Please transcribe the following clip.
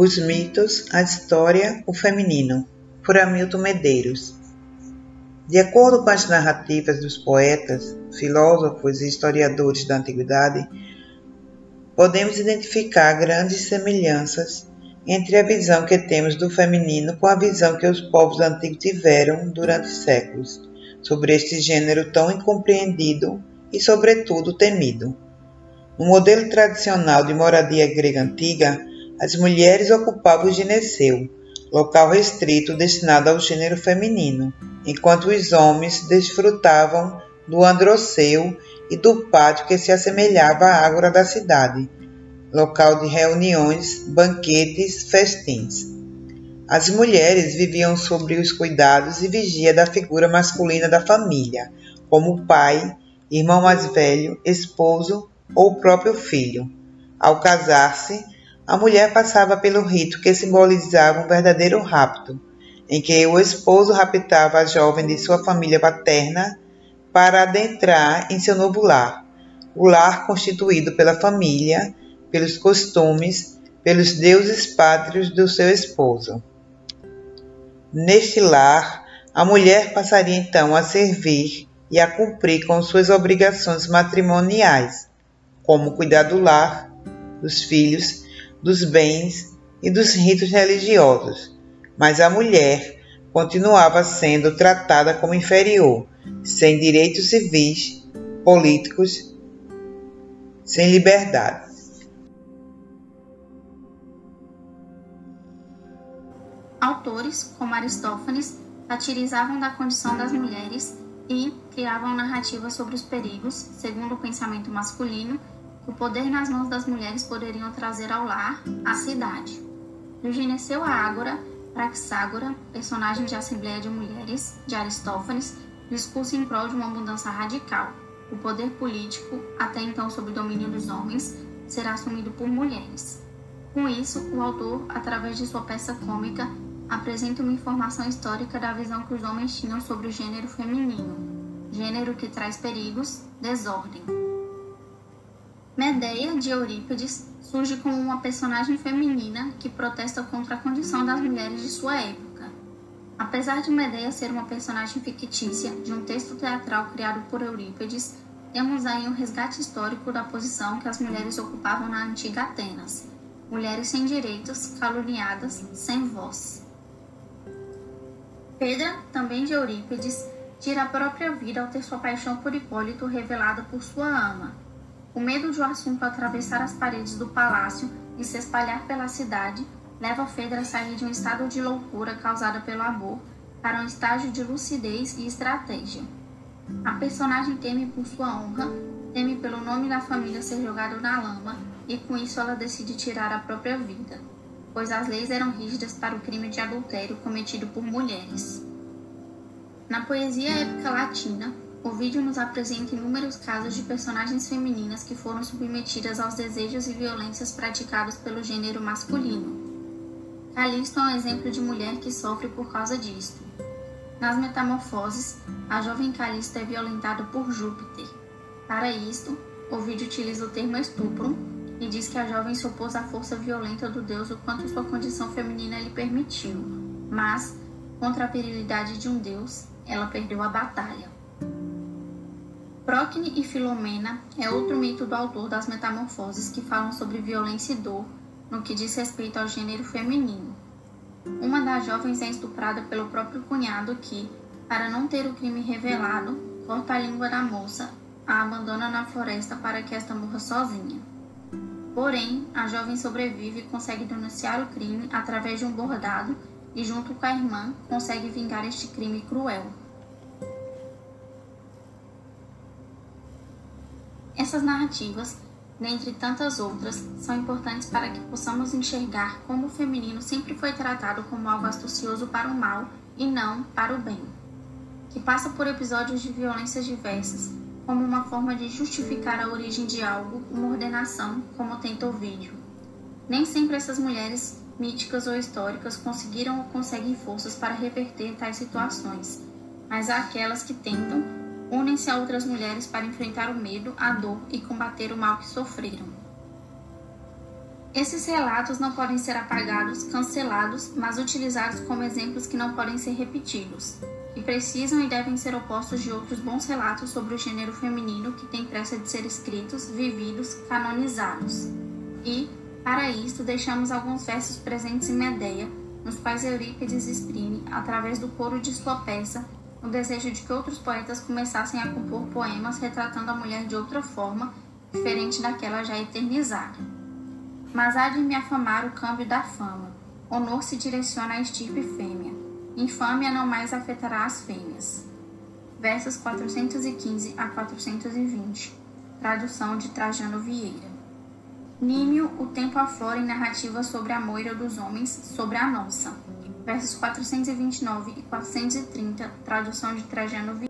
Os mitos, a história, o feminino, por Hamilton Medeiros. De acordo com as narrativas dos poetas, filósofos e historiadores da antiguidade, podemos identificar grandes semelhanças entre a visão que temos do feminino com a visão que os povos antigos tiveram durante séculos sobre este gênero tão incompreendido e, sobretudo, temido. No modelo tradicional de moradia grega antiga, as mulheres ocupavam o gineceu, local restrito destinado ao gênero feminino, enquanto os homens desfrutavam do androceu e do pátio que se assemelhava à ágora da cidade, local de reuniões, banquetes, festins. As mulheres viviam sob os cuidados e vigia da figura masculina da família, como pai, irmão mais velho, esposo ou próprio filho. Ao casar-se, a mulher passava pelo rito que simbolizava um verdadeiro rapto, em que o esposo raptava a jovem de sua família paterna para adentrar em seu novo lar, o lar constituído pela família, pelos costumes, pelos deuses pátrios do seu esposo. Neste lar, a mulher passaria então a servir e a cumprir com suas obrigações matrimoniais, como cuidar do lar, dos filhos, dos bens e dos ritos religiosos. Mas a mulher continuava sendo tratada como inferior, sem direitos civis, políticos, sem liberdade. Autores como Aristófanes satirizavam da condição das mulheres e criavam narrativas sobre os perigos, segundo o pensamento masculino, o poder nas mãos das mulheres poderiam trazer ao lar, à cidade. Gineceu a Ágora, Praxágora, personagem de Assembleia de Mulheres, de Aristófanes, discurso em prol de uma mudança radical. O poder político, até então sob domínio dos homens, será assumido por mulheres. Com isso, o autor, através de sua peça cômica, apresenta uma informação histórica da visão que os homens tinham sobre o gênero feminino, gênero que traz perigos, desordem. Medeia, de Eurípides, surge como uma personagem feminina que protesta contra a condição das mulheres de sua época. Apesar de Medeia ser uma personagem fictícia de um texto teatral criado por Eurípides, temos aí um resgate histórico da posição que as mulheres ocupavam na antiga Atenas. Mulheres sem direitos, caluniadas, sem voz. Pedra, também de Eurípides, tira a própria vida ao ter sua paixão por Hipólito revelada por sua ama. O medo de o assunto atravessar as paredes do palácio e se espalhar pela cidade leva Fedra a sair de um estado de loucura causada pelo amor para um estágio de lucidez e estratégia. A personagem teme por sua honra, teme pelo nome da família ser jogado na lama e com isso ela decide tirar a própria vida pois as leis eram rígidas para o crime de adultério cometido por mulheres. Na poesia épica latina, o vídeo nos apresenta inúmeros casos de personagens femininas que foram submetidas aos desejos e violências praticados pelo gênero masculino. Calisto é um exemplo de mulher que sofre por causa disto. Nas Metamorfoses, a jovem Calisto é violentada por Júpiter. Para isto, o vídeo utiliza o termo estupro, e diz que a jovem se opôs à força violenta do deus o quanto sua condição feminina lhe permitiu, mas, contra a virilidade de um deus, ela perdeu a batalha. Procne e Filomena é outro mito do autor das Metamorfoses que falam sobre violência e dor no que diz respeito ao gênero feminino. Uma das jovens é estuprada pelo próprio cunhado que, para não ter o crime revelado, corta a língua da moça, a abandona na floresta para que esta morra sozinha. Porém, a jovem sobrevive e consegue denunciar o crime através de um bordado e, junto com a irmã, consegue vingar este crime cruel. Essas narrativas, dentre tantas outras, são importantes para que possamos enxergar como o feminino sempre foi tratado como algo astucioso para o mal e não para o bem, que passa por episódios de violências diversas, como uma forma de justificar a origem de algo, uma ordenação, como tenta o vídeo. Nem sempre essas mulheres, míticas ou históricas, conseguiram ou conseguem forças para reverter tais situações, mas há aquelas que tentam, unem-se a outras mulheres para enfrentar o medo, a dor e combater o mal que sofreram. Esses relatos não podem ser apagados, cancelados, mas utilizados como exemplos que não podem ser repetidos, e precisam e devem ser opostos de outros bons relatos sobre o gênero feminino que têm pressa de ser escritos, vividos, canonizados. E, para isto, deixamos alguns versos presentes em Medeia, nos quais Eurípides exprime, através do coro de sua peça, o desejo de que outros poetas começassem a compor poemas retratando a mulher de outra forma, diferente daquela já eternizada. Mas há de me afamar o câmbio da fama, honor se direciona à estirpe fêmea, infâmia não mais afetará as fêmeas. Versos 415 a 420, tradução de Trajano Vieira. Nímio, o tempo aflora em narrativa sobre a moira dos homens sobre a nossa. Versos 429 e 430, tradução de Trajano.